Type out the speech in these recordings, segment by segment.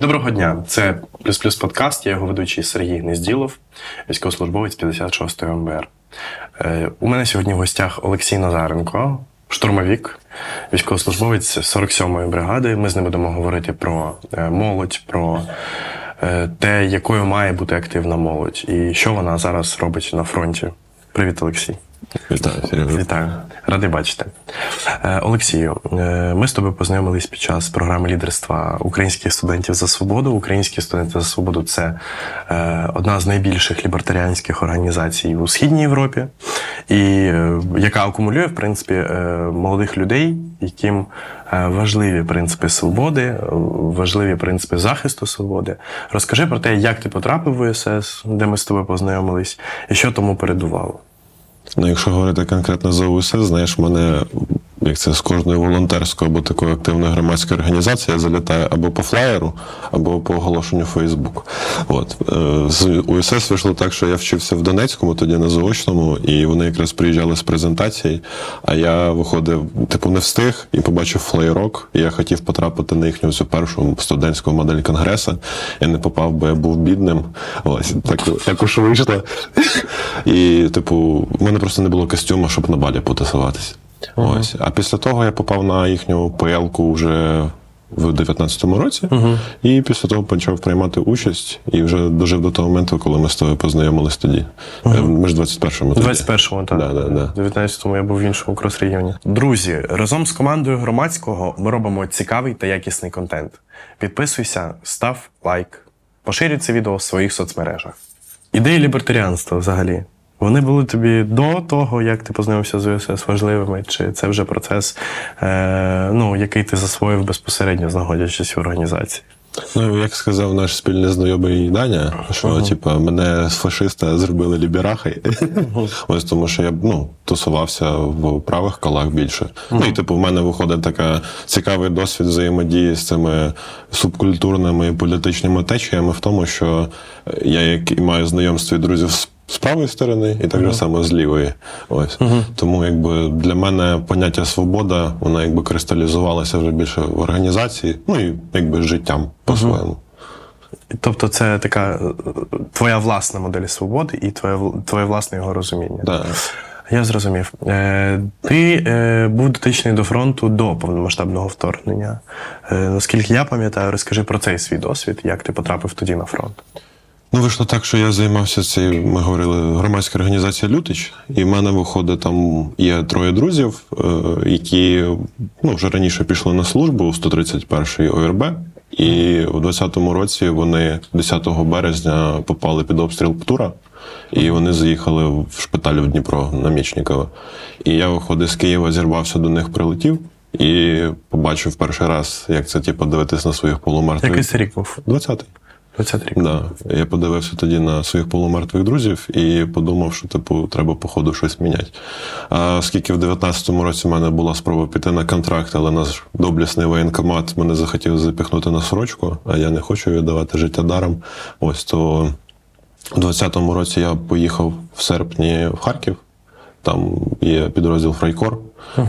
Доброго дня, це плюс плюс подкаст. Я його ведучий Сергій Незділов, військовослужбовець 56-ї МБР. Е, У мене сьогодні в гостях Олексій Назаренко, штурмовік, військовослужбовець 47-ї бригади. Ми з ним будемо говорити про е, молодь, про е, те, якою має бути активна молодь, і що вона зараз робить на фронті. Привіт, Олексій. Вітаю, Сережа. Вітаю, радий бачити. Е, Олексію, е, ми з тобою познайомились під час програми лідерства українських студентів за свободу. Українські студенти за свободу це е, одна з найбільших лібертаріанських організацій у східній Європі, і яка акумулює в принципі молодих людей, яким важливі принципи свободи, важливі принципи захисту свободи. Розкажи про те, як ти потрапив в УСС, де ми з тобою познайомились, і що тому передувало. Ну, якщо говорити конкретно за УСС, знаєш, в мене як це з кожної волонтерської або такої активної громадської організації я залітаю або по флаєру, або по оголошенню Фейсбук. От Е, з УСС вийшло так, що я вчився в Донецькому, тоді на заочному, і вони якраз приїжджали з презентації. А я виходив, типу, не встиг і побачив флеєрок. І я хотів потрапити на їхню цю першу студентську модель конгресу. Я не попав, бо я був бідним. Ось так також вийшло. І, типу, в мене просто не було костюму, щоб на балі потусуватися. Ось. А після того я попав на їхню ПЛ-ку вже в 19-му році, і після того почав приймати участь і вже дожив до того моменту, коли ми з тобою познайомились тоді. Е, Ми ж в 21-му тоді. 21-му, так. Да, да, да. 19-му я був в іншому крос-регіоні. Друзі, разом з командою громадського ми робимо цікавий та якісний контент. Підписуйся, став лайк, поширюй це відео в своїх соцмережах. Ідеї лібертаріанства взагалі. Вони були тобі до того, як ти познайомився з УСС важливими, чи це вже процес, е, ну, який ти засвоїв безпосередньо, знаходячись в організації? Ну, як сказав наш спільний знайомий Даня, що типу мене з фашиста зробили ліберахи. Ось тому, що я ну, тусувався в правих колах більше. Ну і типу, в мене виходить така цікавий досвід взаємодії з цими субкультурними і політичними течіями в тому, що я як і маю знайомство і друзів з з правої сторони, і так же само з лівої. Ось тому, якби для мене поняття свобода, вона якби кристалізувалася вже більше в організації, ну і якби життям по-своєму. Тобто це така е, твоя власна модель свободи і твоє, твоє власне його розуміння. Да. Я зрозумів. Е, ти е, був дотичний до фронту до повномасштабного вторгнення. Е, наскільки я пам'ятаю, розкажи про цей свій досвід, як ти потрапив тоді на фронт. Ну, вийшло так, що я займався цією, ми говорили, громадська організація Лютич, і в мене виходить там є троє друзів, е, які ну, вже раніше пішли на службу у 131-й ОРБ. І у 20-му році вони 10 березня попали під обстріл Птура, і вони заїхали в шпиталь в Дніпро на Мічникова. І я, виходить, з Києва зірвався до них, прилетів і побачив перший раз, як це типу, дивитись на своїх полумертвих. Який це рік був? 20-й. 20 рік. Да. Я подивився тоді на своїх полумертвих друзів і подумав, що типу треба по ходу щось міняти. А оскільки в 19-му році в мене була спроба піти на контракт, але наш доблісний воєнкомат мене захотів запіхнути на сорочку, а я не хочу віддавати життя даром. Ось то у 20-му році я поїхав в серпні в Харків. Там є підрозділ Фрайкор.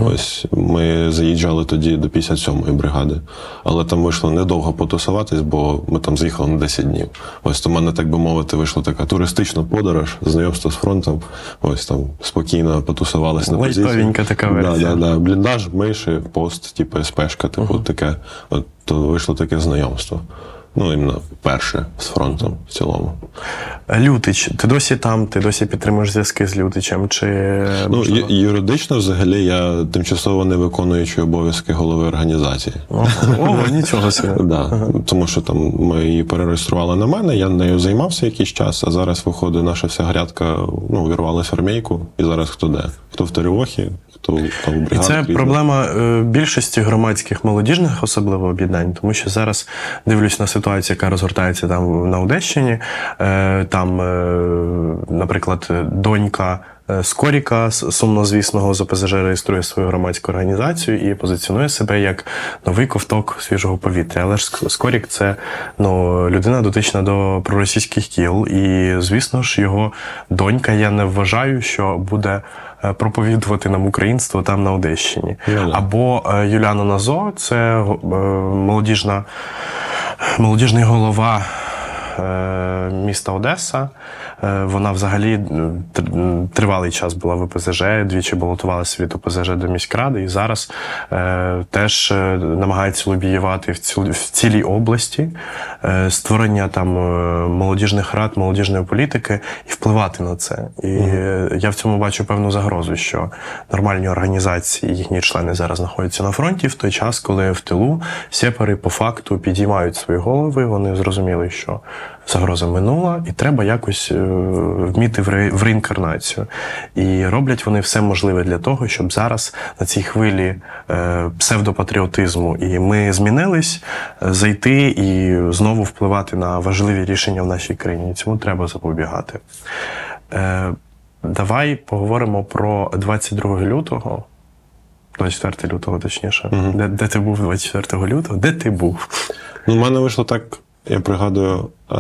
Ось ми заїжджали тоді до 57-ї бригади. Але там вийшло недовго потусуватись, бо ми там з'їхали на 10 днів. Ось то мене, так би мовити, вийшла така туристична подорож, знайомство з фронтом. Ось там спокійно потусувались на позиції. Така версія. Да, да, да. Бліндаж, миші, пост, типу СПшка, типу таке. От то вийшло таке знайомство. Ну, іменно перше з фронтом в цілому. Лютич, ти досі там, ти досі підтримуєш зв'язки з Лютичем? Чи Ну, ю- юридично, взагалі, я тимчасово не виконуючий обов'язки голови організації. Ого, нічого собі. Да, тому що там ми її перереєстрували на мене, я нею займався якийсь час, а зараз виходить наша вся грядка, ну, увірвалася в армійку, і зараз хто де? Хто в Теревохі, хто там в І це проблема е, більшості громадських молодіжних, особливо об'єднань, тому що зараз дивлюсь на ситуацію, яка розгортається там на Одещині. Е, Там, е, наприклад, донька. е, Скоріка сумнозвісного з ОПЗЖ реєструє свою громадську організацію і позиціонує себе як новий ковток свіжого повітря. Але ж Скорік це ну, людина дотична до проросійських кіл, і звісно ж, його донька. Я не вважаю, що буде проповідувати нам українство там на Одещині. Ну, да. Або Юліана Назо, це молодіжна молодіжний голова міста Одеса. Е, Вона взагалі тривалий час була в ОПЗЖ, двічі балотувалася від ОПЗЖ до міськради, і зараз е, теж е, намагається лобіювати в, ціл, в цілій області е, створення там е, молодіжних рад, молодіжної політики і впливати на це. І е, я в цьому бачу певну загрозу, що нормальні організації, їхні члени зараз знаходяться на фронті в той час, коли в тилу сепари по факту підіймають свої голови. Вони зрозуміли, що загроза минула, і треба якось е, вміти в, реінкарнацію. І роблять вони все можливе для того, щоб зараз на цій хвилі е, псевдопатріотизму і ми змінились, е, зайти і знову впливати на важливі рішення в нашій країні. Цьому треба запобігати. Давай поговоримо про 22 лютого. 24 лютого, точніше. Де, де ти був 24 лютого? Де ти був? Ну, в мене вийшло так, я пригадую, е,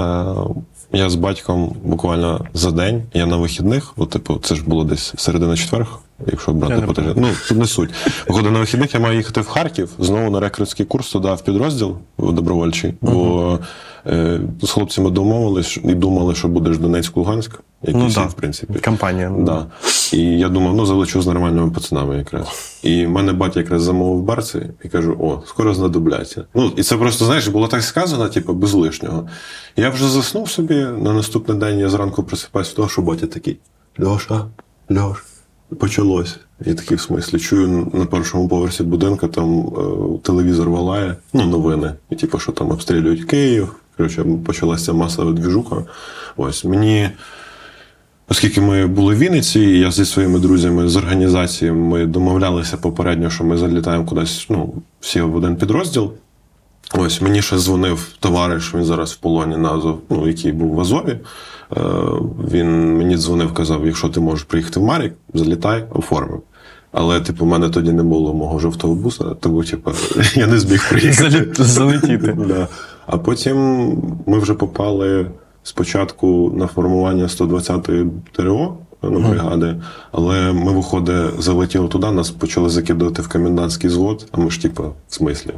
я з батьком буквально за день, я на вихідних, от, типу, це ж було десь середина четверг, якщо брати не по тижню. Ну, тут не суть. Виходить, на вихідних я маю їхати в Харків, знову на рекрутський курс туди в підрозділ добровольчий, бо е, з хлопцями домовились і думали, що будеш Донецьк-Луганськ, як і Ну, всі, да. в принципі. Компанія. Да. І я думав, ну залечу з нормальними пацанами якраз. І в мене батя якраз замовив барці і кажу: о, скоро знадобляться. Ну, і це просто, знаєш, було так сказано, типу, без лишнього. Я вже заснув собі, на наступний день я зранку просипаюся того, що батя такий: Льоша, Льош, почалось. І такий в смислі чую на першому поверсі будинку, там е, телевізор валає, ну, новини. І типу, що там обстрілюють Київ. Коротше, почалася масова двіжуха. Ось мені. Оскільки ми були в Вінниці, я зі своїми друзями з організації ми домовлялися попередньо, що ми залітаємо кудись, ну, всі в один підрозділ. Ось мені ще дзвонив товариш, він зараз в полоні на Азов, ну, який був в Азові. Е, він мені дзвонив, казав: якщо ти можеш приїхати в Марік, залітай, оформив. Але, типу, в мене тоді не було мого жовтого буса, тому, типу, я не зміг приїхати. Залетіти. Да. А потім ми вже попали спочатку на формування 120-ї ТРО ну, бригади, але ми, виходить, залетіли туди, нас почали закидувати в комендантський звод, а ми ж, типу, в смислі.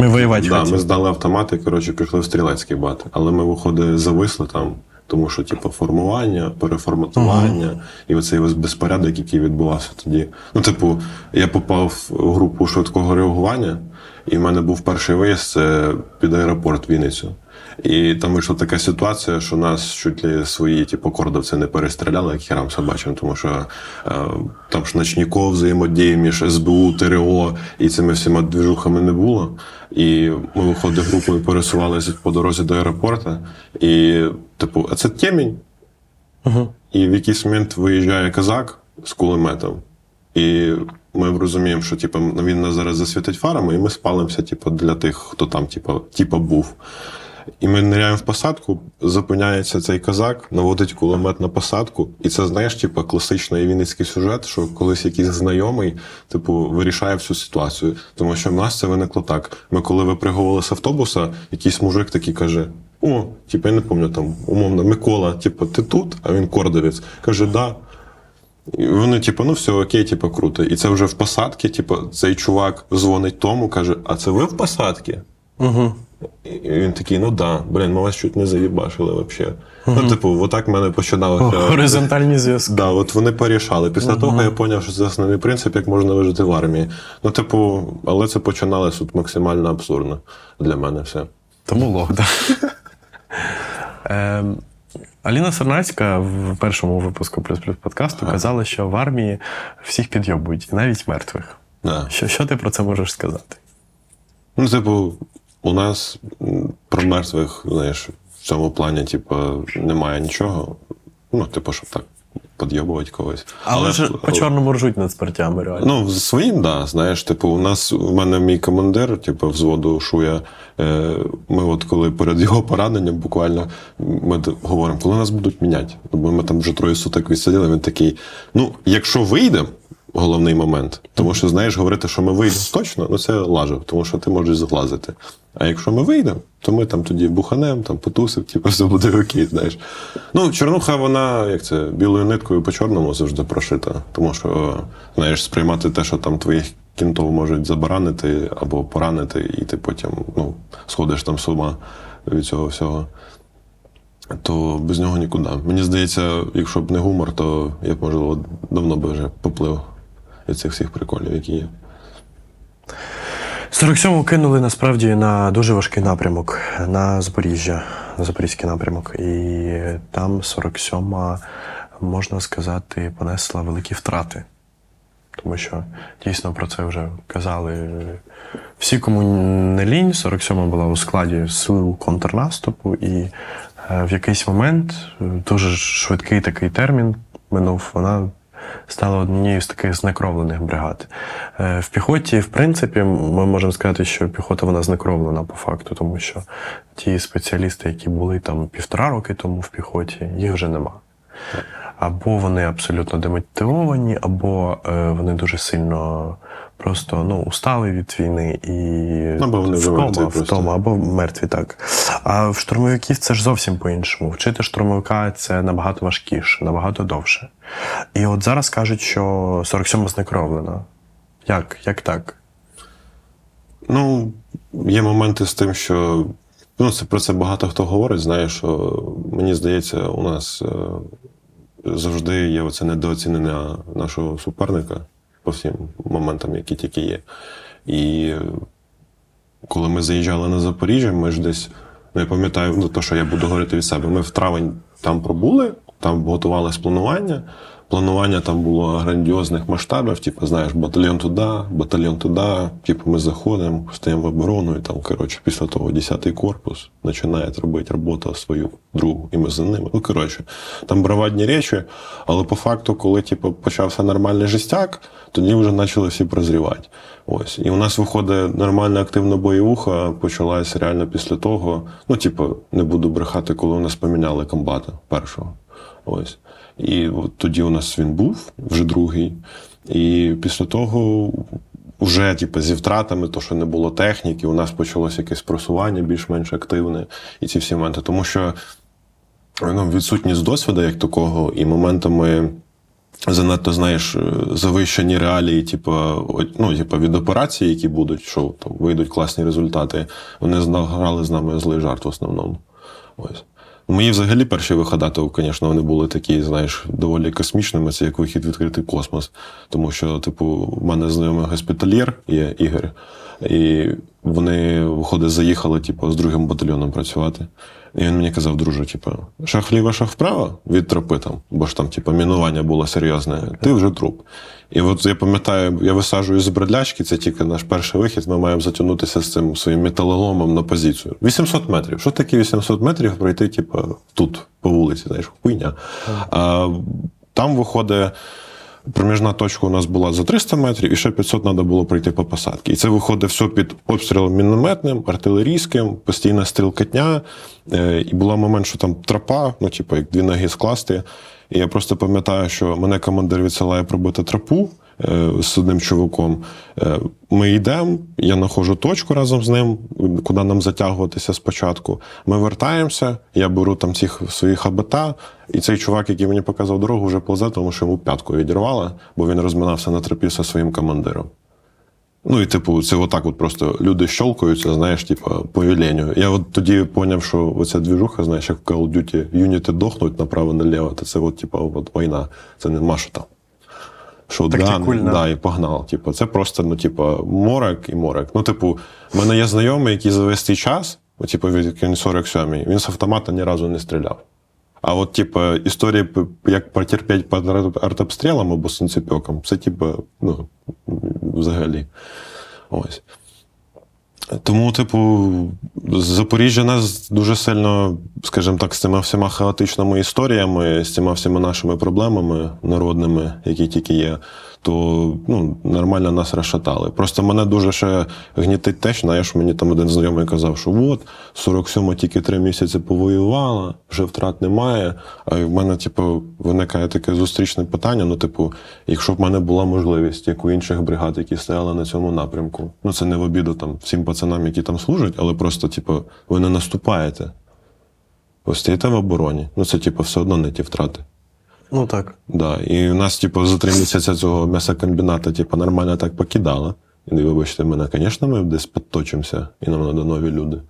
Ми воювати Да, хотіли. ми здали автомати, коротше, пішли в стрілецький бат. Але ми, виходить, зависли там, тому що, типу, формування, переформатування і оцей весь безпорядок, який відбувався тоді. Ну, типу, я попав в групу швидкого реагування, і в мене був перший виїзд це під аеропорт Вінницю. І там вийшла така ситуація, що нас чуть ли свої, типу, кордовці не перестріляли, як херам собачим, тому що е, там ж ночніков взаємодії між СБУ, ТРО і цими всіма двіжухами не було. І ми, виходить, групою пересувалися по дорозі до аеропорту. І, типу, а це темінь. І в якийсь момент виїжджає казак з кулеметом. І ми розуміємо, що типу, він нас зараз засвітить фарами, і ми спалимося, типу, для тих, хто там, типу, типу, був. І ми ниряємо в посадку, зупиняється цей казак, наводить кулемет на посадку. І це, знаєш, типу, класичний вінницький сюжет, що колись якийсь знайомий, типу, вирішає всю ситуацію. Тому що в нас це виникло так. Ми, коли випригували з автобуса, якийсь мужик такий каже: О, типу, я не пам'ятаю там, умовно, Микола, типу, ти тут? А він кордовець. Каже, да. І вони, типу, ну все окей, типу, круто. І це вже в посадці, типу, цей чувак дзвонить тому, каже: А це ви в посадці? Угу. І він такий, ну да, блін, ми вас чуть не заїбашили взагалі. Ну, типу, отак в мене починалося. Горизонтальні зв'язки. Да, от вони порішали. Після того я зрозумів, що це основний принцип, як можна вижити в армії. Ну, типу, але це починалося тут максимально абсурдно для мене все. Тому лох, да. Ем, Аліна Сарнацька в першому випуску плюс плюс подкасту казала, що в армії всіх підйобують, навіть мертвих. Да. Що, що ти про це можеш сказати? Ну, типу, у нас про мертвих, знаєш, в цьому плані, типу, немає нічого. Ну, типу, щоб так підйобувати когось. Але, ж по чорному ржуть над смертями, реально. Ну, своїм, да. Знаєш, типу, у нас у мене мій командир, типу, взводу Шуя. Е, ми, от коли перед його пораненням, буквально ми говоримо, коли нас будуть міняти. Бо ми там вже троє суток відсиділи, він такий: ну, якщо вийдемо, головний момент, тому що, знаєш, говорити, що ми вийдемо точно, ну це лажа, тому що ти можеш зглазити. А якщо ми вийдемо, то ми там тоді буханем, там потусив, типу, все буде окей, знаєш. Ну, чорнуха, вона, як це, білою ниткою по чорному завжди прошита. Тому що, знаєш, сприймати те, що там твоїх кінтов можуть забаранити або поранити, і ти потім ну, сходиш там з ума. від цього всього, то без нього нікуди. Мені здається, якщо б не гумор, то я б, можливо, давно би вже поплив від цих всіх приколів, які є. 47-му кинули насправді на дуже важкий напрямок на Запоріжжя, на Запорізький напрямок. І там 47-ма, можна сказати, понесла великі втрати. Тому що дійсно про це вже казали всі, кому не лінь. 47-ма була у складі сил контрнаступу, і е, в якийсь момент е, дуже швидкий такий термін минув. Вона стала однією з таких знекровлених бригад. Е, В піхоті, в принципі, ми можемо сказати, що піхота вона знекровлена по факту, тому що ті спеціалісти, які були там півтора роки тому в піхоті, їх вже нема. Або вони абсолютно демотивовані, або е, вони дуже сильно просто ну, устали від війни і Або вони втома, втома, або мертві, так. А в штурмовиків це ж зовсім по-іншому. Вчити штурмовика це набагато важкіше, набагато довше. І от зараз кажуть, що 47-ма знекровлена. Як? Як так? Ну, є моменти з тим, що ну, це про це багато хто говорить. Знаєш, що мені здається, у нас е, завжди є оце недооцінення нашого суперника по всім моментам, які тільки є. І коли ми заїжджали на Запоріжжя, ми ж десь, ну я пам'ятаю, ну то, що я буду говорити від себе, ми в травень там пробули, там готувалось планування. Планування там було грандіозних масштабів, типу, знаєш, батальйон туди, батальйон туди, типу, ми заходимо, стоїмо в оборону, і там, коротше, після того 10-й корпус починає робити роботу свою другу, і ми за ними. Ну, коротше, там бравадні речі, але по факту, коли типу, почався нормальний жестяк, тоді вже почали всі прозрівати. Ось. І у нас виходить нормальна активна бойовуха, почалась реально після того. Ну, типу, не буду брехати, коли у нас поміняли комбата першого. Ось. І от тоді у нас він був, вже другий. І після того, вже типу, зі втратами, то, що не було техніки, у нас почалося якесь просування більш-менш активне, і ці всі моменти. Тому що ну, відсутність досвіду як такого, і моментами. Занадто, знаєш, завищені реалії, типу, ну, типу, від операцій, які будуть, що там вийдуть класні результати, вони грали з нами злий жарт в основному. Ось. Мої взагалі перші виходи, то, звісно, вони були такі, знаєш, доволі космічними. Це як вихід відкритий космос. Тому що, типу, в мене знайомий госпітальєр є Ігор, і вони, виходить, заїхали, типу, з другим батальйоном працювати. І він мені казав, друже, типу, шаг вліво, шаг вправо від тропи там, бо ж там, типу, мінування було серйозне, ти вже труп. І от я пам'ятаю, я висаджую з бредлячки, це тільки наш перший вихід, ми маємо затягнутися з цим своїм металоломом на позицію. 800 метрів. Що таке 800 метрів пройти, типу, тут, по вулиці, знаєш, хуйня. А, там виходить. Проміжна точка у нас була за 300 метрів, і ще 500 треба було пройти по посадці. І це виходить все під обстрілом мінометним, артилерійським, постійна стрілкатня. Е, І була момент, що там тропа, ну, типу, як дві ноги скласти. І я просто пам'ятаю, що мене командир відсилає пробити тропу е, з одним чуваком. Е, Ми йдемо, я знаходжу точку разом з ним, куди нам затягуватися спочатку. Ми вертаємося, я беру там цих своїх АБТ, і цей чувак, який мені показав дорогу, вже повзе, тому що йому п'ятку відірвало, бо він розминався на тропі зі своїм командиром. Ну і типу, це отак от просто люди щолкаються, знаєш, типу, по веленню. Я от тоді поняв, що оця двіжуха, знаєш, як в Call of Duty юніти дохнуть направо-наліво, то це от, типу, от війна. Це не маша там. Шотган, Тактикульна. да, і погнав. Типу, це просто, ну, типу, морок і морок. Ну, типу, в мене є знайомий, який за весь цей час, типу, від 47 він з автомата ні разу не стріляв. А от, типу, історії, як потерпіти під арт- артобстрілом або сонцепеком, це, типу, ну, взагалі. Ось. Тому, типу, Запоріжжя нас дуже сильно, скажімо так, з цими всіма хаотичними історіями, з цими всіма нашими проблемами народними, які тільки є, то ну, нормально нас розшатали. Просто мене дуже ще гнітить те, що, знаєш, мені там один знайомий казав, що от, 47 тільки три місяці повоювала, вже втрат немає. А в мене, типу, виникає таке зустрічне питання: ну, типу, якщо б в мене була можливість, як у інших бригад, які стояли на цьому напрямку, ну це не в обіду там всім пацанам, які там служать, але просто, типу, ви не наступаєте. Ви стоїте в обороні. Ну, це, типу, все одно не ті втрати. Ну так. Да. І у нас, типу, за три місяці цього м'ясокомбіната, типу, нормально так покидало. І вибачте мене, звісно, ми десь підточимося, і нам треба нові люди.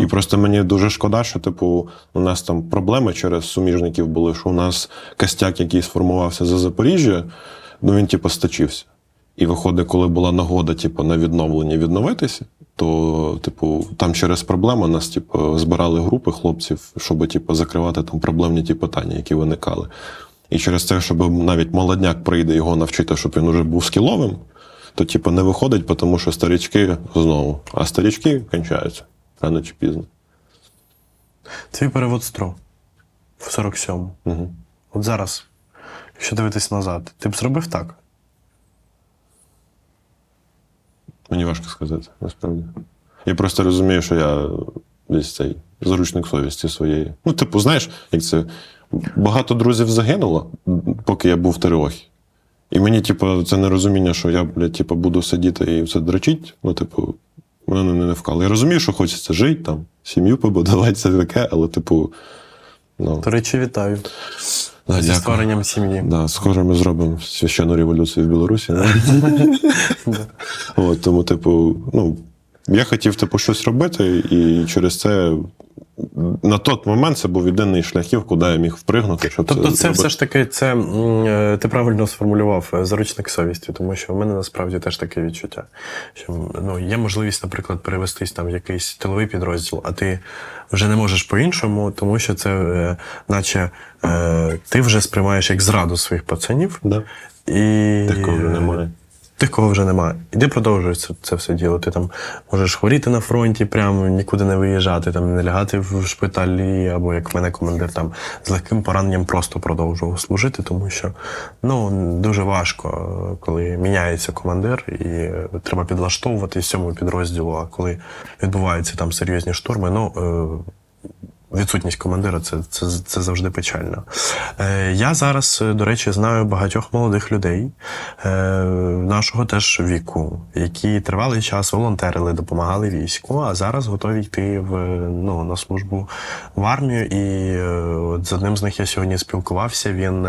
І просто мені дуже шкода, що, типу, у нас там проблеми через суміжників були, що у нас костяк, який сформувався за Запоріжжя, ну він, типу, стачився. І виходить, коли була нагода, типу, на відновлення відновитися, то, типу, там через проблеми нас, типу, збирали групи хлопців, щоб, типу, закривати там проблемні ті питання, які виникали. І через це, щоб навіть молодняк прийде його навчити, щоб він уже був скіловим, то, типу, не виходить, тому що старічки знову. А старічки кончаються рано чи пізно. Твій перевод СТРО в 47-му. Угу. От зараз, якщо дивитись назад, ти б зробив так? Мені важко сказати, насправді. Я просто розумію, що я десь цей заручник совісті своєї. Ну, типу, знаєш, як це. Багато друзів загинуло, поки я був в Тереохі. І мені, типу, це нерозуміння, що я, блядь, типу, буду сидіти і все дрочить. Ну, типу, мене не, не вкало. Я розумію, що хочеться жити, там, сім'ю побудувати, все таке, але, типу. Ну, До речі, вітаю да, зі дякую. створенням сім'ї. Да, скоро ми зробимо священну революцію в Білорусі. Тому, типу, ну, я хотів типу, щось робити, і через це на той момент це був єдиний шляхів, куди я міг впригнути. Щоб Тобто, це зробити. все ж таки, це е, ти правильно сформулював е, заручник совісті, тому що в мене насправді теж таке відчуття. Що ну, є можливість, наприклад, перевестись там в якийсь тиловий підрозділ, а ти вже не можеш по-іншому, тому що це, е, наче ти вже сприймаєш як зраду своїх пацанів. Да. І Тих, кого вже немає. Тих, кого вже немає. І ти це, це все діло. Ти там можеш хворіти на фронті, прямо нікуди не виїжджати, там не лягати в шпиталі, або як мене командир там з легким пораненням просто продовжував служити, тому що ну дуже важко, коли міняється командир, і е, треба підлаштовуватись цьому підрозділу. А коли відбуваються там серйозні штурми, ну. Е, Відсутність командира це, це, це завжди печально. Е, я зараз, е, до речі, знаю багатьох молодих людей е, нашого теж віку, які тривалий час волонтерили, допомагали війську, а зараз готові йти в, ну, на службу в армію. І е, от з одним з них я сьогодні спілкувався. Він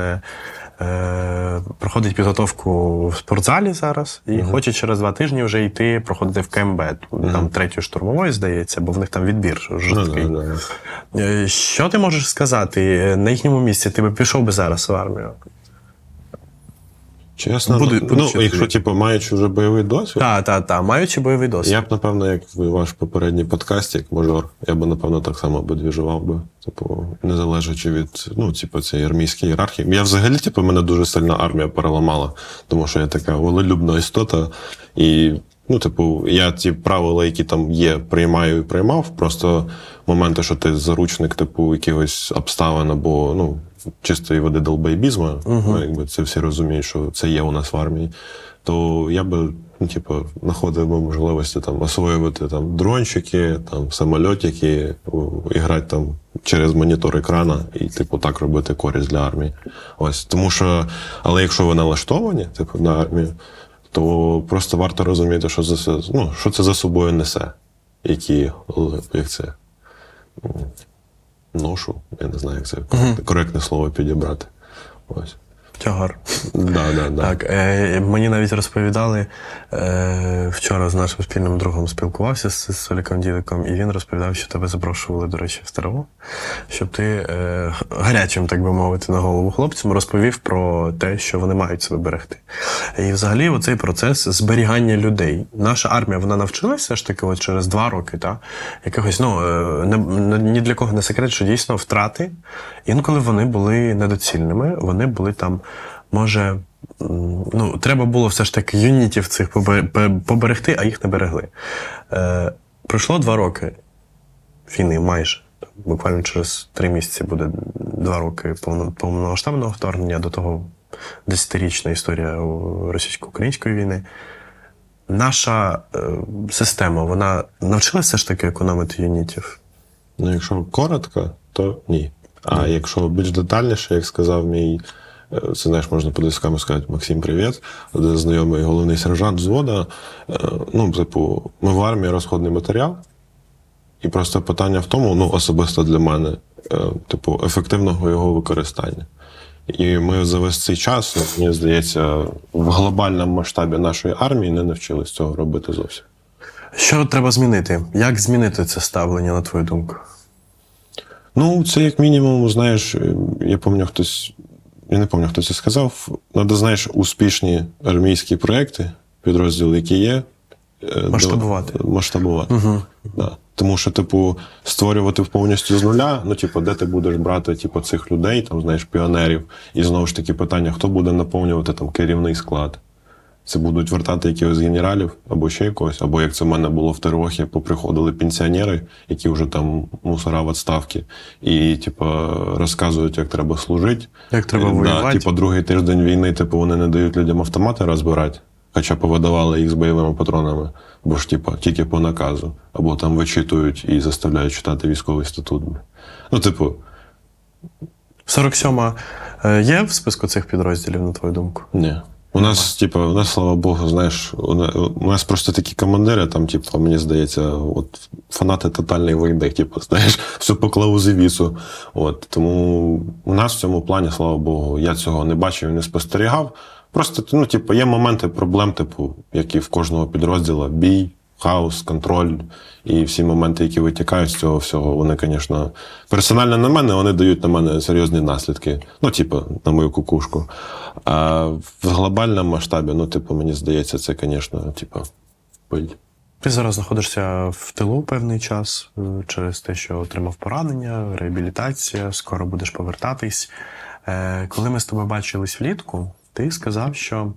е, проходить підготовку в спортзалі зараз і хоче через два тижні вже йти проходити в КМБ, там третьої штурмової, здається, бо в них там відбір Ну, жорсткий. Е, Що ти можеш сказати на їхньому місці? Ти би пішов би зараз в армію? Чесно, Буду- ну, ну, якщо типу, маючи вже бойовий досвід, Так, так, так. Маючи бойовий досвід. я б, напевно, як ваш попередній подкаст, як мажор, я б, напевно, так само би двіжував би. Типу, не залежачи від ну, типу, цієї армійської ієрархії. Я взагалі, типу, мене дуже сильно армія переламала, тому що я така волелюбна істота. І, ну, типу, я ті правила, які там є, приймаю і приймав. Просто моменти, що ти заручник, типу, якихось обставин або ну, чистої води долбайбізму, ну, якби це всі розуміють, що це є у нас в армії. То я би, ну, типу, знаходив би можливості там освоювати там дрончики, там самольотики, грати там через монітор екрана і, типу, так робити користь для армії. Ось тому що, але якщо ви налаштовані, типу, на армію, то просто варто розуміти, що за це, ну, що це за собою несе, які як це ношу, я не знаю, як це коректне слово підібрати. Ось. Тягар. Да, да, да. Так, е, мені навіть розповідали е, вчора з нашим спільним другом спілкувався з, з Соліком Діликом, і він розповідав, що тебе запрошували, до речі, в СТРО, щоб ти е, гарячим, так би мовити, на голову хлопцям розповів про те, що вони мають себе берегти. І взагалі, оцей процес зберігання людей. Наша армія вона навчилася все ж таки от через два роки, та, якихось, ну, е, не- ні для кого не секрет, що дійсно втрати, інколи вони були недоцільними, вони були там, може. Ну, треба було все ж таки юнітів цих поберегти, а їх не берегли. Е, пройшло два роки війни майже. Буквально через три місяці буде два роки повномасштабного вторгнення, до того десятирічна історія російсько-української війни. Наша е, система, вона навчилася все ж таки економити юнітів. Ну, якщо коротко, то ні. А якщо більш детальніше, як сказав мій, е, це знаєш, можна по дискам сказати Максим, привіт. Один знайомий головний сержант взвода. е, Ну, типу, ми в армії розходний матеріал. І просто питання в тому, ну, особисто для мене, е, типу, ефективного його використання. І ми за весь цей час, ну, мені здається, в глобальному масштабі нашої армії не навчились цього робити зовсім. Що треба змінити? Як змінити це ставлення, на твою думку? Ну, це як мінімум, знаєш, е, я пам'ятаю хтось, я не пам'ятаю, хто це сказав. Надо, знаєш, успішні армійські проекти, підрозділи, які є. е, до- Масштабувати. Масштабувати. Угу. Да. Тому що, типу, створювати повністю з нуля, ну, типу, де ти будеш брати типу, цих людей, там, знаєш, піонерів, і знову ж таки питання, хто буде наповнювати там керівний склад. Це будуть вертати якихось генералів або ще якогось, або як це в мене було в Терохі, поприходили пенсіонери, які вже там мусора в відставці, і типу, розказують, як треба служити. Як треба Е, воювати. Да, типу, другий тиждень війни, типу, вони не дають людям автомати розбирати, хоча повидавали їх з бойовими патронами, бо ж, типу, тільки по наказу, або там вичитують і заставляють читати військовий статут. Ну, типу, 47-ма е, є в списку цих підрозділів, на твою думку? Ні. У нас, типу, у нас, слава Богу, знаєш, у на- нас просто такі командири, там, типу, мені здається, от фанати тотальної війни, типу, знаєш, все поклав у завісу. От, тому у нас в цьому плані, слава Богу, я цього не бачив і не спостерігав. Просто, ну, типу, є моменти проблем, типу, які в кожного підрозділу бій, хаос, контроль і всі моменти, які витікають з цього всього, вони, звісно, персонально на мене, вони дають на мене серйозні наслідки. Ну, типу, на мою кукушку. А в глобальному масштабі, ну, типу, мені здається, це, звісно, типу, пиль. Ти зараз знаходишся в тилу певний час е, через те, що отримав поранення, реабілітація, скоро будеш повертатись. Е, Коли ми з тобою бачились влітку, ти сказав, що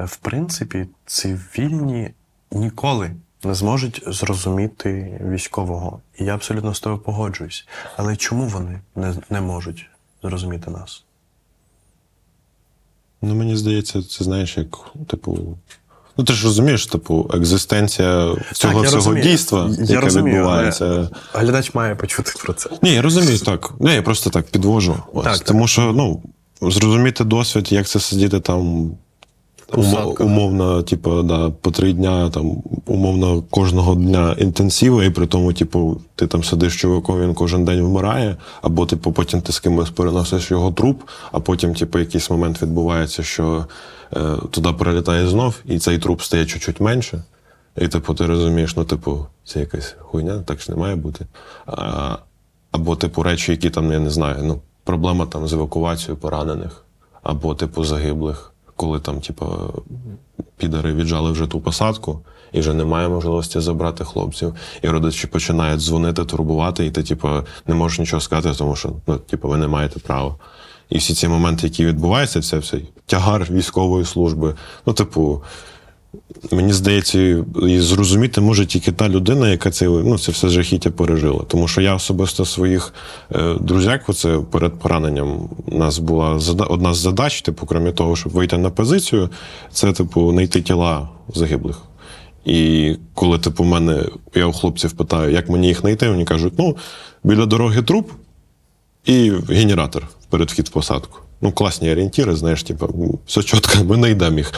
е, в принципі цивільні ніколи не зможуть зрозуміти військового. І я абсолютно з тобою погоджуюсь. Але чому вони не, не можуть зрозуміти нас? Ну, мені здається, це знаєш, як, типу. Ну, ти ж розумієш, типу, екзистенція цього я всього розумію. дійства, Я яке розумію, відбувається. але Глядач має почути про це. Ні, я розумію, так. Ні, я просто так підвожу. Ось. Так, так. Тому що, ну, зрозуміти досвід, як це сидіти там. Умо, Посадках. умовно, типу, да, по три дня, там, умовно, кожного дня інтенсива, і при тому, типу, ти там сидиш чуваком, він кожен день вмирає, або, типу, потім ти з кимось переносиш його труп, а потім, типу, якийсь момент відбувається, що е, туди прилітає знов, і цей труп стає чуть-чуть менше. І, типу, ти розумієш, ну, типу, це якась хуйня, так ж не має бути. А, або, типу, речі, які там, я не знаю, ну, проблема там з евакуацією поранених, або, типу, загиблих, коли там, типу, підари віджали вже ту посадку, і вже немає можливості забрати хлопців. І родичі починають дзвонити, турбувати, і ти, типу, не можеш нічого сказати, тому що, ну, типу, ви не маєте права. І всі ці моменти, які відбуваються, це все тягар військової служби. Ну, типу, Мені здається, і зрозуміти може тільки та людина, яка це, ну, це все жахіття пережила. Тому що я особисто своїх е, друзяк, оце перед пораненням, у нас була одна з задач, типу, крім того, щоб вийти на позицію, це, типу, знайти тіла загиблих. І коли, типу, мене, я у хлопців питаю, як мені їх знайти, вони кажуть, ну, біля дороги труп і генератор перед вхід в посадку. Ну, класні орієнтіри, знаєш, типу, все чітко, ми знайдемо їх.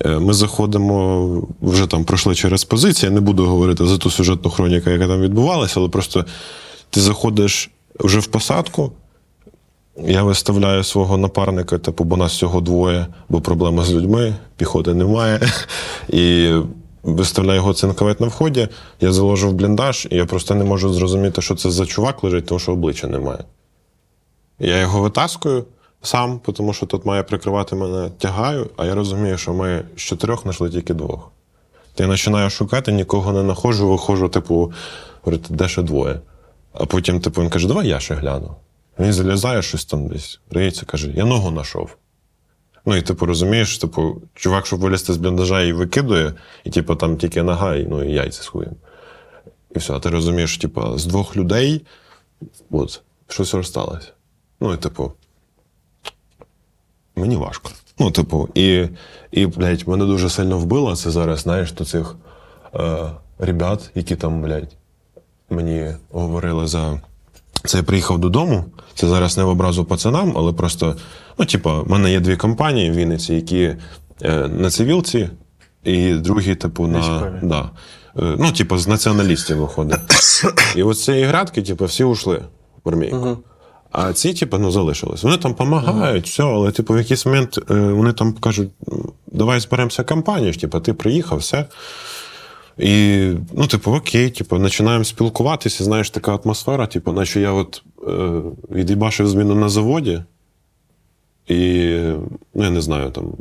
Е, Ми заходимо, вже там пройшли через позиції. Я не буду говорити за ту сюжетну хроніку, яка там відбувалася, але просто ти заходиш вже в посадку. Я виставляю свого напарника, типу, бо нас всього двоє, бо проблема з людьми, піхоти немає. І виставляю його цинковет на вході, я заложу в бліндаж, і я просто не можу зрозуміти, що це за чувак лежить, тому що обличчя немає. Я його витаскую сам, тому що тут має прикривати мене, тягаю, а я розумію, що ми з чотирьох знайшли тільки двох. Я починаю шукати, нікого не знаходжу, виходжу, типу, говорити, де ще двоє. А потім, типу, він каже, давай я ще гляну. Він залізає щось там десь, риється, каже, я ногу знайшов. Ну, і типу, розумієш, типу, чувак, щоб вилізти з бліндажа і викидує, і типу, там тільки нога, і, ну, і яйця з хуєм. І все, а ти розумієш, типу, з двох людей, от, щось розсталося. Ну, і типу, мені важко. Ну, типу, і, і блядь, мене дуже сильно вбило це зараз, знаєш, до цих е, ребят, які там, блядь, мені говорили за. Це я приїхав додому. Це зараз не в образу пацанам, але просто, ну, типу, в мене є дві компанії в Вінниці, які е, на цивілці, і другі, типу, на. Військові. Да. Е, ну, типу, з націоналістів виходить. І от з цієї градки, типу, всі ушли в армійку. А ці, типу, ну, залишились. Вони там допомагають, все, але, типу, в якийсь момент е, вони там кажуть, давай зберемося компанію, типу, ти приїхав, все. І, ну, типу, окей, типу, починаємо спілкуватися, знаєш, така атмосфера, типу, наче я от е, від'їбашив зміну на заводі, і, ну, я не знаю, там,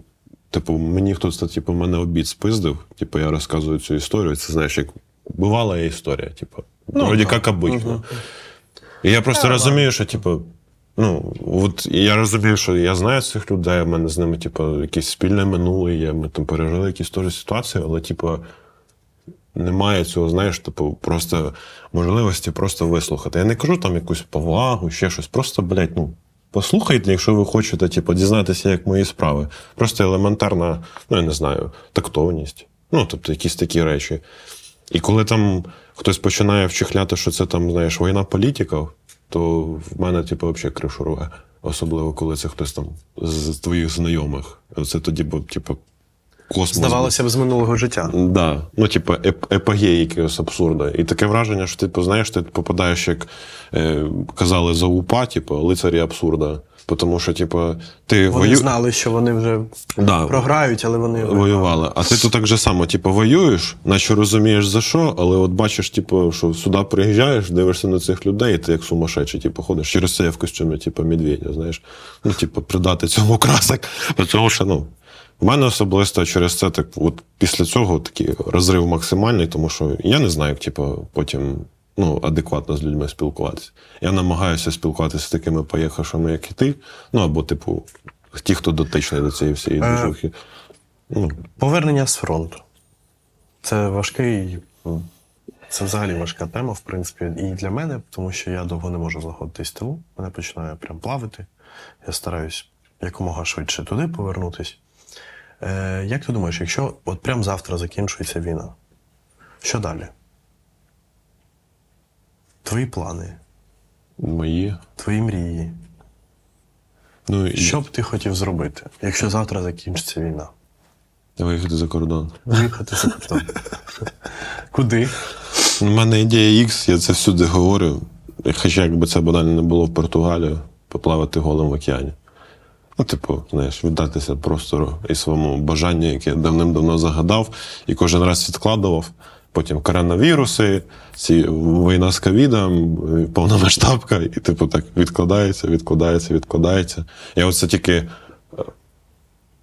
типу, мені хтось, типу, мене обід спиздив, типу, я розказую цю історію. Це, знаєш, як бувала історія, типу, вроді як обично. І я просто розумію, що, типу, ну, от я розумію, що я знаю цих людей, у мене з ними, типу, якесь спільне минуле є, ми там пережили якісь теж ситуації, але, типу, немає цього, знаєш, типу, просто можливості просто вислухати. Я не кажу там якусь повагу, ще щось. Просто, блядь, ну, послухайте, якщо ви хочете, типу, дізнатися, як мої справи. Просто елементарна, ну, я не знаю, тактовність. Ну, тобто, якісь такі речі. І коли там хтось починає вчихляти, що це там, знаєш, війна політиків, то в мене, типу, взагалі кришу рве. Особливо, коли це хтось там з твоїх знайомих. Це тоді, бо, типу, космос. Здавалося б, з минулого життя. Да. Ну, типу, еп- епогей якогось абсурда. І таке враження, що типу, знаєш, ти попадаєш, як е, казали за УПА, типу, лицарі абсурда. Тому що, типу, ти Вони вою... знали, що вони вже да, програють, але вони воювали. А ти тут так же само, типу, воюєш, наче розумієш за що, але от бачиш, типу, що сюди приїжджаєш, дивишся на цих людей, і ти як сумасшедший, типу, ходиш. Через це я в костюмі, типу, медведя, знаєш. Ну, типу, придати цьому красок. Тому що, ну, в мене особисто через це так, от після цього такий розрив максимальний, тому що я не знаю, як типу, потім ну, адекватно з людьми спілкуватися. Я намагаюся спілкуватися з такими поїхавшими, як і ти. Ну або, типу, ті, хто дотичний до цієї всієї Е. движухи. Ну, Повернення з фронту. Це важкий, це взагалі важка тема, в принципі, і для мене, тому що я довго не можу знаходитись в тилу. Мене починає прям плавити. Я стараюсь якомога швидше туди повернутись. Е, як ти думаєш, якщо от прямо завтра закінчується війна, що далі? Твої плани, мої. твої мрії. Ну, і Що б ти хотів зробити, якщо завтра закінчиться війна? виїхати за кордон. Виїхати за кордон. Куди? У мене ідея X, я це всюди говорю. Хоча якби це банально не було в Португалію, поплавати голим в океані. Ну, типу, знаєш, віддатися простору і своєму бажанню, яке я давним-давно загадав, і кожен раз відкладував. Потім коронавіруси, ці війна з ковідом, повномасштабка, і типу так відкладається, відкладається, відкладається. Я оце тільки е,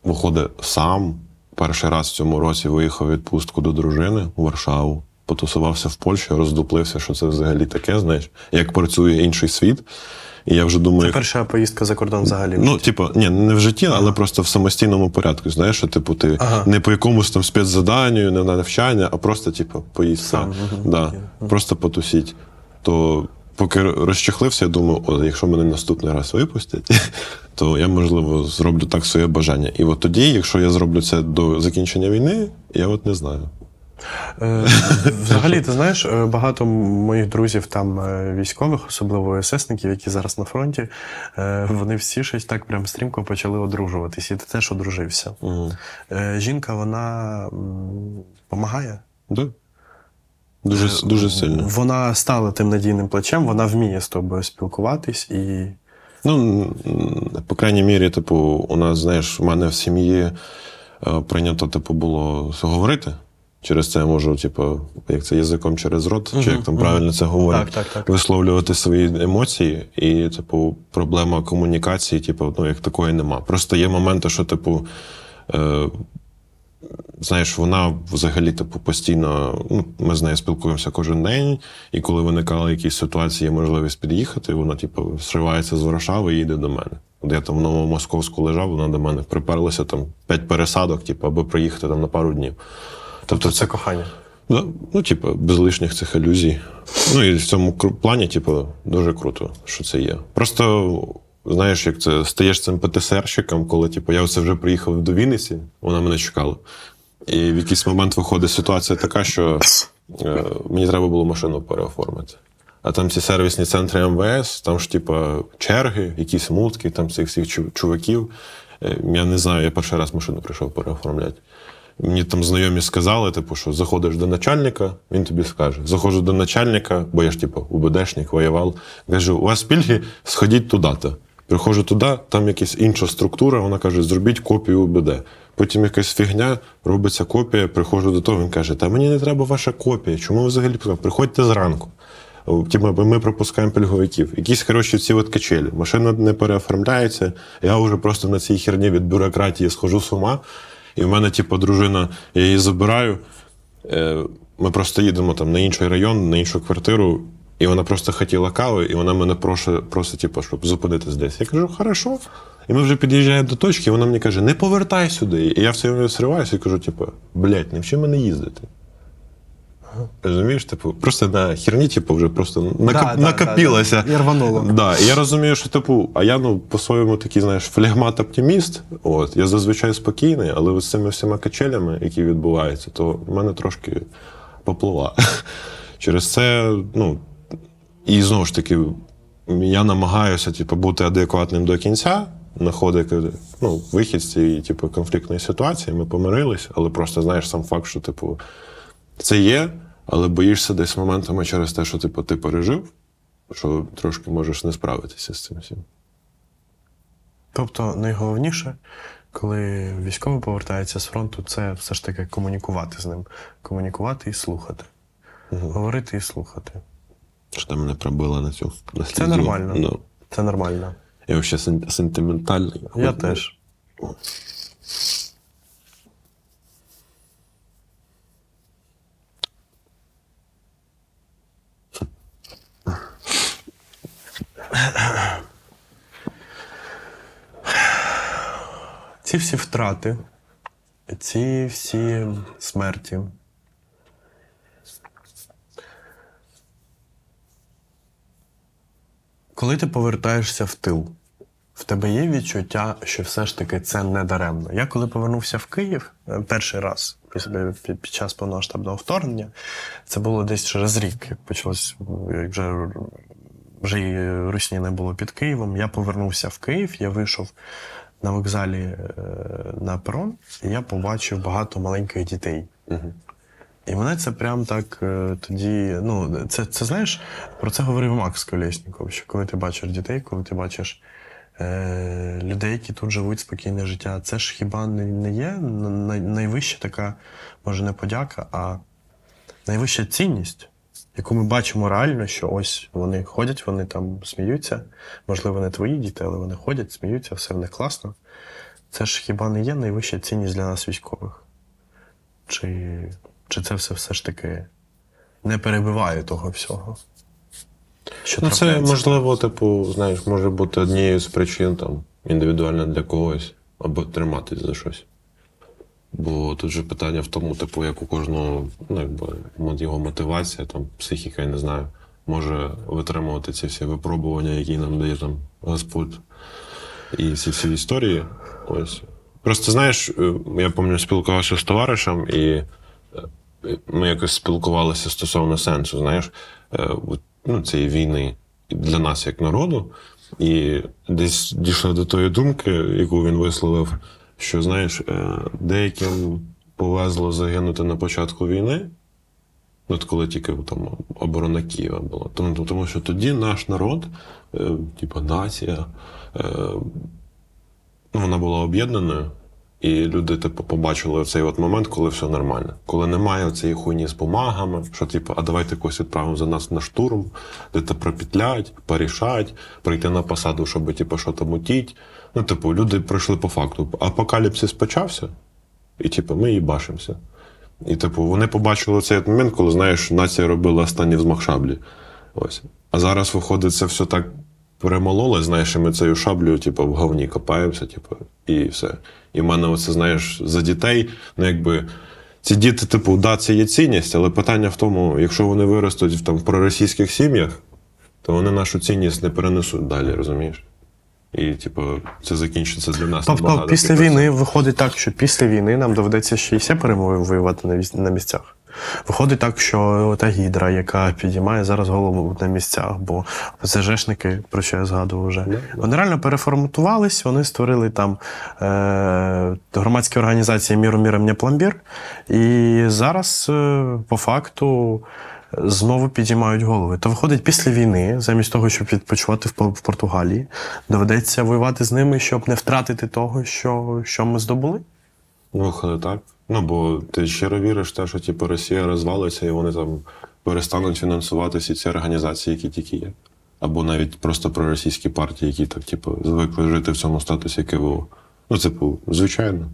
виходить сам. Перший раз в цьому році виїхав відпустку до дружини у Варшаву, потусувався в Польщі, роздуплився, що це взагалі таке, знаєш, як працює інший світ. І я вже думаю, Перша поїздка за кордон взагалі. Ну, типу, ні, не в житті, але просто в самостійному порядку. Знаєш, що, типу, ти Ага. не по якомусь там спецзаданню, не на навчання, а просто, типу, поїздка. Сам. Да, просто потусіть. То поки розчехлився, я думаю, о, якщо мене наступний раз випустять, то я, можливо, зроблю так своє бажання. І от тоді, якщо я зроблю це до закінчення війни, я от не знаю. Е, Взагалі, ти знаєш, е, багато моїх друзів там е, військових, особливо есесників, які зараз на фронті, вони всі щось так прям стрімко почали одружуватись. І ти теж одружився. Жінка, вона допомагає. Да. Дуже, дуже сильно. Вона стала тим надійним плечем, вона вміє з тобою спілкуватись і. Ну, по крайній мірі, типу, у нас, знаєш, у мене в сім'ї прийнято, типу, було говорити. Через це я можу, типу, як це язиком через рот, чи як там правильно це говорять, Так, так, так. висловлювати свої емоції. І, типу, проблема комунікації, типу, ну, як такої нема. Просто є моменти, що, типу, е, знаєш, вона взагалі, типу, постійно, ну, ми з нею спілкуємося кожен день, і коли виникали якісь ситуації, є можливість під'їхати, вона, типу, зривається з Варшави і їде до мене. От я там в Новомосковську лежав, вона до мене приперлася там п'ять пересадок, типу, аби приїхати там на пару днів. Тобто Це кохання. Да, ну, типу, без лишніх цих ілюзій. Ну і в цьому плані, типу, дуже круто, що це є. Просто, знаєш, як це стаєш цим ПТСРщиком, коли типу, я оце вже приїхав до Вінниці, вона мене чекала. І в якийсь момент виходить ситуація така, що е, мені треба було машину переоформити. А там ці сервісні центри МВС, там ж, типу, черги, якісь мутки, там цих всіх чуваків. Е, Я не знаю, я перший раз машину прийшов переоформляти. Мені там знайомі сказали, типу, що заходиш до начальника, він тобі скаже. Заходжу до начальника, бо я ж, типу, УБДшник, воював. Кажу, у вас пільги, сходіть туди-то. Приходжу туди, там якась інша структура, вона каже, зробіть копію УБД. Потім якась фігня, робиться копія, приходжу до того, він каже, та мені не треба ваша копія. Чому ви взагалі приходьте зранку? Типу, ми пропускаємо пільговиків. Якісь, коротше, ці от качелі. Машина не переоформляється. Я вже просто на цій херні від бюрократії схожу з ума. І в мене, типу, дружина, я її забираю. Е, Ми просто їдемо там на інший район, на іншу квартиру, і вона просто хотіла кави, і вона мене просить, просить типу, щоб зупинитись десь. Я кажу, хорошо. І ми вже під'їжджаємо до точки, і вона мені каже, не повертай сюди. І я все цьому сриваюся і кажу, типу, блядь, не вчи мене їздити. Розумієш, типу, просто на херні, типу, вже просто накоп... Да, накопилося. да, да. Рвануло. Да, і я розумію, що типу, а я ну по-своєму такий, знаєш, флегмат-оптиміст. От, я зазвичай спокійний, але з цими всіма качелями, які відбуваються, то в мене трошки поплила. Через це, ну, і знову ж таки, я намагаюся типу, бути адекватним до кінця, знаходити ну, вихід з цієї типу, конфліктної ситуації. Ми помирились, але просто знаєш сам факт, що типу, це є, але боїшся десь моментами через те, що типу, ти пережив, що трошки можеш не справитися з цим всім. Тобто найголовніше, коли військовий повертається з фронту, це все ж таки комунікувати з ним. Комунікувати і слухати. Говорити і слухати. Що там мене пробило на цю на Це нормально. Ну, Це нормально. я взагалі сен- сентиментальний. Я теж. Ці всі втрати, ці всі смерті. Коли ти повертаєшся в тил, в тебе є відчуття, що все ж таки це не даремно. Я коли повернувся в Київ е, перший раз під, час повномасштабного вторгнення, це було десь через рік, як почалось як вже, вже і русні не було під Києвом. Я повернувся в Київ, я вийшов на вокзалі е, на перон, і я побачив багато маленьких дітей. І мене це прям так е, тоді. Ну, це, це знаєш, про це говорив Макс Колєсніков, що коли ти бачиш дітей, коли ти бачиш е, людей, які тут живуть спокійне життя, це ж хіба не, не є най, найвища така, може, не подяка, а найвища цінність, яку ми бачимо реально, що ось вони ходять, вони там сміються. Можливо, не твої діти, але вони ходять, сміються, все в них класно. Це ж хіба не є найвища цінність для нас військових? Чи, чи це все все ж таки не перебиває того всього? Що Ну, це можливо, типу, знаєш, може бути однією з причин там, індивідуально для когось, або триматись за щось. Бо тут же питання в тому, типу, як у кожного, ну, якби його мотивація, там, психіка, я не знаю, може витримувати ці всі випробування, які нам дає там Господь і всі всі історії. Ось. Просто знаєш, е, я пам'ятаю, спілкувався з товаришем, і е, ми якось спілкувалися стосовно сенсу, знаєш, е, ну, цієї війни для нас як народу. І десь дійшли до тої думки, яку він висловив, що знаєш, е, деяким повезло загинути на початку війни, Ну, От коли тільки там оборона Києва була. Тому, тому що тоді наш народ, е, типу нація, е, ну, вона була об'єднаною, і люди, типу, побачили цей от момент, коли все нормально. Коли немає цієї хуйні з бумагами, що, типу, а давайте когось відправимо за нас на штурм, де то пропетлять, порішать, прийти на посаду, щоб типу, що там мутіть. Ну, типу, люди пройшли по факту. Апокаліпсис почався, і типу, ми їбашимося. І, типу, вони побачили цей момент, коли, знаєш, нація робила останній взмах шаблі. Ось. А зараз, виходить, це все так перемололось, знаєш, і ми цією шаблею, типу, в говні копаємося, типу, і все. І в мене оце, знаєш, за дітей, ну якби. Ці діти, типу, да, це є цінність, але питання в тому, якщо вони виростуть там, в проросійських сім'ях, то вони нашу цінність не перенесуть далі, розумієш? І, типу, це закінчиться для нас. Тобто після пізніше. війни виходить так, що після війни нам доведеться ще й все перемоги воювати на, на місцях. Виходить так, що та гідра, яка підіймає зараз голову на місцях, бо ЗЖшники, про що я згадував вже, вони реально переформатувались, вони створили там е- громадські організації Міру міром не пломбір. І зараз, е, по факту, знову підіймають голови. То виходить, після війни, замість того, щоб відпочивати в, Португалії, доведеться воювати з ними, щоб не втратити того, що, що ми здобули. Ну, виходить так. Ну, бо ти щиро віриш в те, що типу, Росія розвалиться і вони там перестануть фінансувати всі ці організації, які тільки є. Або навіть просто проросійські партії, які так, типу, звикли жити в цьому статусі КВО. Ну, типу, звичайно.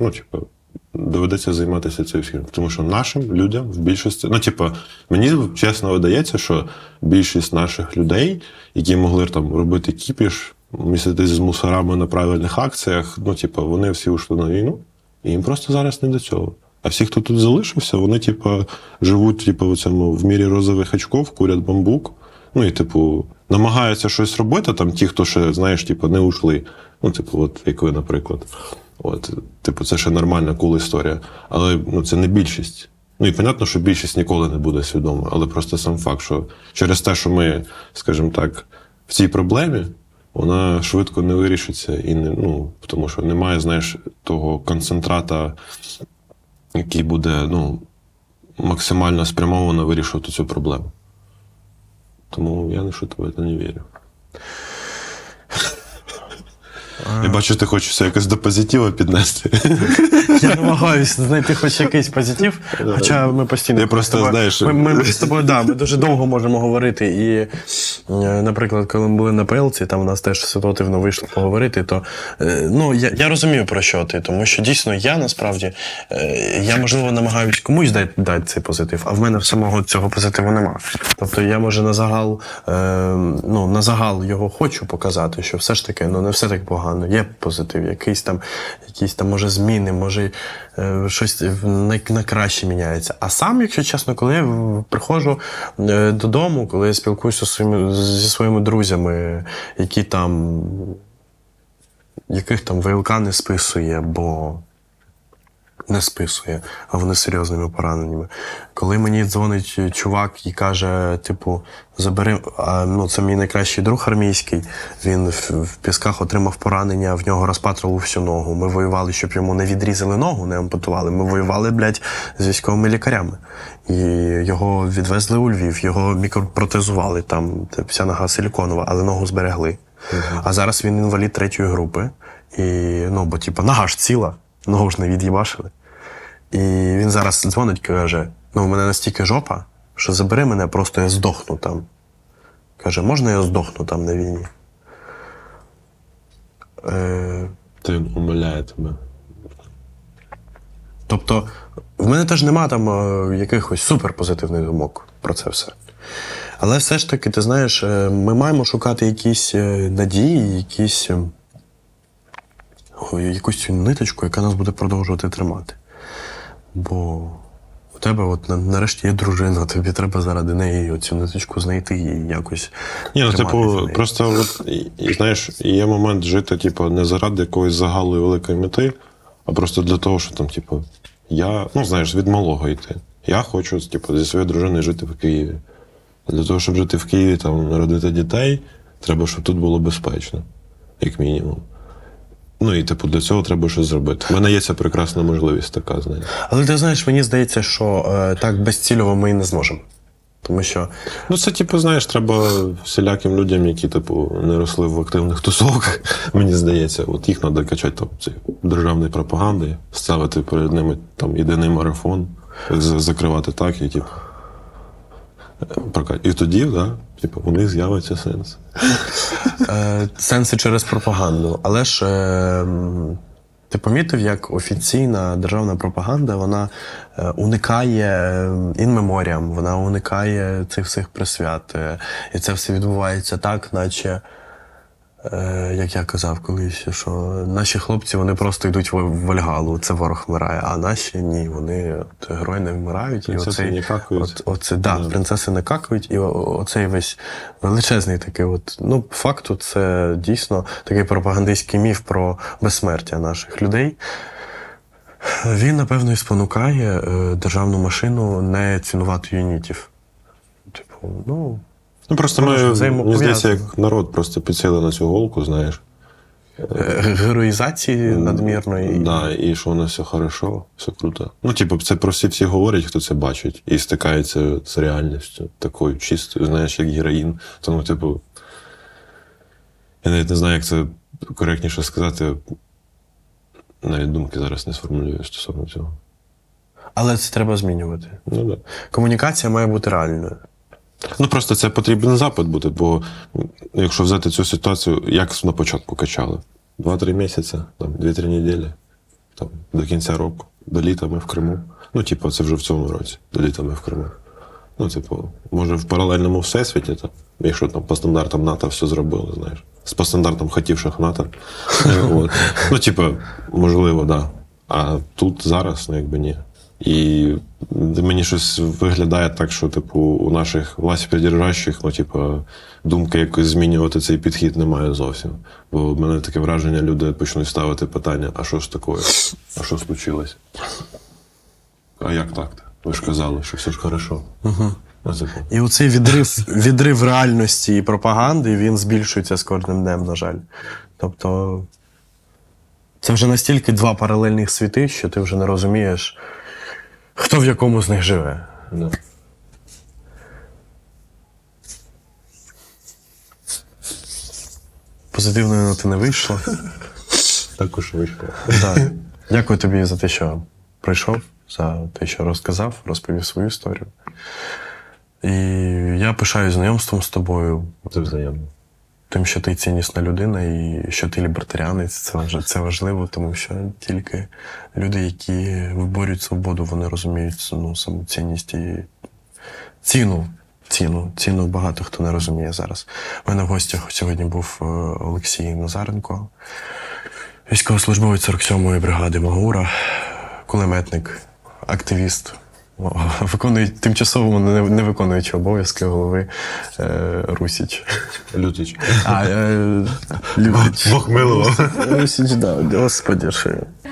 Ну, типу, доведеться займатися цим всім. Тому що нашим людям в більшості. Ну, типу, мені чесно видається, що більшість наших людей, які могли там робити кіпіш, міститись з мусорами на правильних акціях, ну, типу, вони всі ушли на війну, і їм просто зараз не до цього. А всі, хто тут залишився, вони, типу, живуть, типу, в цьому в мірі розових очков, курять бамбук. Ну і, типу, намагаються щось робити, там ті, хто ще, знаєш, типу, не ушли. Ну, типу, от як ви, наприклад. От, типу, це ще нормальна кул історія. Але ну, це не більшість. Ну і понятно, що більшість ніколи не буде свідома, але просто сам факт, що через те, що ми, скажімо так, в цій проблемі, вона швидко не вирішиться і не, ну, тому що немає, знаєш, того концентрата, який буде ну, максимально спрямовано вирішувати цю проблему. Тому я не що тебе не вірю. Я бачу, ти хочеш все якось до позитива піднести. Я намагаюся знайти хоч якийсь позитив, хоча ми постійно. Я просто, тобою- знаєш- Ми, ми з тобою, да, ми дуже довго можемо говорити. І, е, наприклад, коли ми були на Пелці, там у нас теж ситуативно вийшло поговорити, то е, ну, я, я розумію, про що ти, тому що дійсно я насправді е, я, можливо, намагаюсь комусь дати, дати цей позитив, а в мене самого цього позитиву нема. Тобто я, може, на загал, е, ну, на загал його хочу показати, що все ж таки ну, не все так погано. Є позитив, якийсь там, якісь там, може, зміни, може е, щось на, краще міняється. А сам, якщо чесно, коли я приходжу е, додому, коли я спілкуюся своїми, зі своїми друзями, які там, яких там ВЛК не списує, бо не списує, а вони серйозними пораненнями. Коли мені дзвонить чувак і каже, типу, забери, а, ну це мій найкращий друг армійський. Він в, в пісках отримав поранення, в нього розпатрило всю ногу. Ми воювали, щоб йому не відрізали ногу, не ампутували. Ми воювали, блядь, з військовими лікарями. І його відвезли у Львів, його мікропротезували, там вся нога силіконова, але ногу зберегли. А зараз він інвалід третьої групи. І, ну, бо, типу, нога ж ціла, ногу ж не від'їбашили. І він зараз дзвонить каже: ну, у мене настільки жопа, що забери мене, просто я здохну там. Каже, можна я здохну там на війні? Е, Ти умиляє тебе. тобто, в мене теж нема там е, якихось суперпозитивних думок про це все. Але все ж таки, ти знаєш, е, ми маємо шукати якісь е, надії, якісь, е, ой, якусь цю ниточку, яка нас буде продовжувати тримати. Бо у тебе, от нарешті, є дружина, тобі треба заради неї цю ниточку знайти і якось. Ні, ну, типу, просто от, знаєш, є момент жити, типу, не заради якоїсь загалої великої мети, а просто для того, що там, типу, я, ну, знаєш, від малого йти. Я хочу, типу, зі своєю дружиною жити в Києві. Для того, щоб жити в Києві, там, народити дітей, треба, щоб тут було безпечно, як мінімум. Ну і типу для цього треба щось зробити. У мене є ця прекрасна можливість така, знаєш. Але ти знаєш, мені здається, що е, так безцільово ми і не зможемо. Тому що Ну, це, типу, знаєш, треба всіляким людям, які, типу, не росли в активних тусовках, мені здається, от їх треба качати там, ці державної пропаганди, ставити перед ними там єдиний марафон, закривати так і типу. прокат- І тоді, да, типу, у них з'явиться сенс. Е, сенси через пропаганду. Але ж е, ти помітив, як офіційна державна пропаганда вона уникає уникає інмеморіям, вона уникає цих всіх присвят. Е, І це все відбувається так, наче. Е, Як я казав колись, що наші хлопці вони просто йдуть в Вальгалу, це ворог вмирає, а наші ні, вони от, герої не вмирають. Принцеси і оцей, не какають. От, оце, да, принцеси не какають, і оцей весь величезний такий, от, ну, факту, це дійсно такий пропагандистський міф про безсмертя наших людей. Він, напевно, і спонукає е, державну машину не цінувати юнітів. Типу, ну. Ну просто ми, мені здається, як народ просто підсіли на цю голку, знаєш. е, героїзації надмірної. Да, і що воно все хорошо, все круто. Ну, типу, це про всі всі говорять, хто це бачить, і стикається з реальністю такою чистою, знаєш, як героїн. Тому, типу, я навіть не знаю, як це коректніше сказати. Навіть думки зараз не сформулюю стосовно цього. Але це треба змінювати. Ну, да. Комунікація має бути реальною. Ну просто це потрібен запит бути, бо якщо взяти цю ситуацію, як на початку качали? Два-три місяці, там, дві-три неділі, там, до кінця року, до літа ми в Криму. Ну, типу, це вже в цьому році, до літа ми в Криму. Ну, типу, може, в паралельному всесвіті, там, якщо там по стандартам НАТО все зробили, знаєш. З по стандартам хотівших НАТО. От. Ну, типу, можливо, так. Да. А тут зараз, ну якби ні. І мені щось виглядає так, що, типу, у наших властіпридержащих, ну, типу, думки якось змінювати цей підхід немає зовсім. Бо в мене таке враження, люди почнуть ставити питання: а що ж таке? А що случилось? А як так? Ви ж казали, що все ж хорошо. Угу. І оцей відрив, відрив реальності і пропаганди він збільшується з кожним днем, на жаль. Тобто, це вже настільки два паралельних світи, що ти вже не розумієш, хто в якому з них живе. да. Позитивної ноти не вийшло. Також вийшло. Да. Дякую тобі за те, що прийшов, за те, що розказав, розповів свою історію. І я пишаю знайомством з тобою, Це взаємно. Тим, що ти ціннісна людина і що ти лібертаріанець. Це, це важливо, тому що тільки люди, які виборюють свободу, вони розуміють ну, саму цінність і ціну. Ціну, ціну багато хто не розуміє зараз. У мене в гостях сьогодні був е, Олексій Назаренко, військовослужбовець 47-ї бригади Магура, кулеметник, активіст, о, виконує тимчасово не, не виконуючи обов'язки голови е, Русіч. Лютич. А, е, Любич. Бог милував. Русіч, да, господи.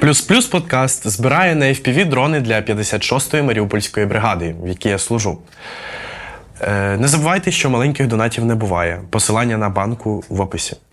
Плюс плюс подкаст збирає на FPV дрони для 56-ї Маріупольської бригади, в якій я служу. Е, не забувайте, що маленьких донатів не буває. Посилання на банку в описі.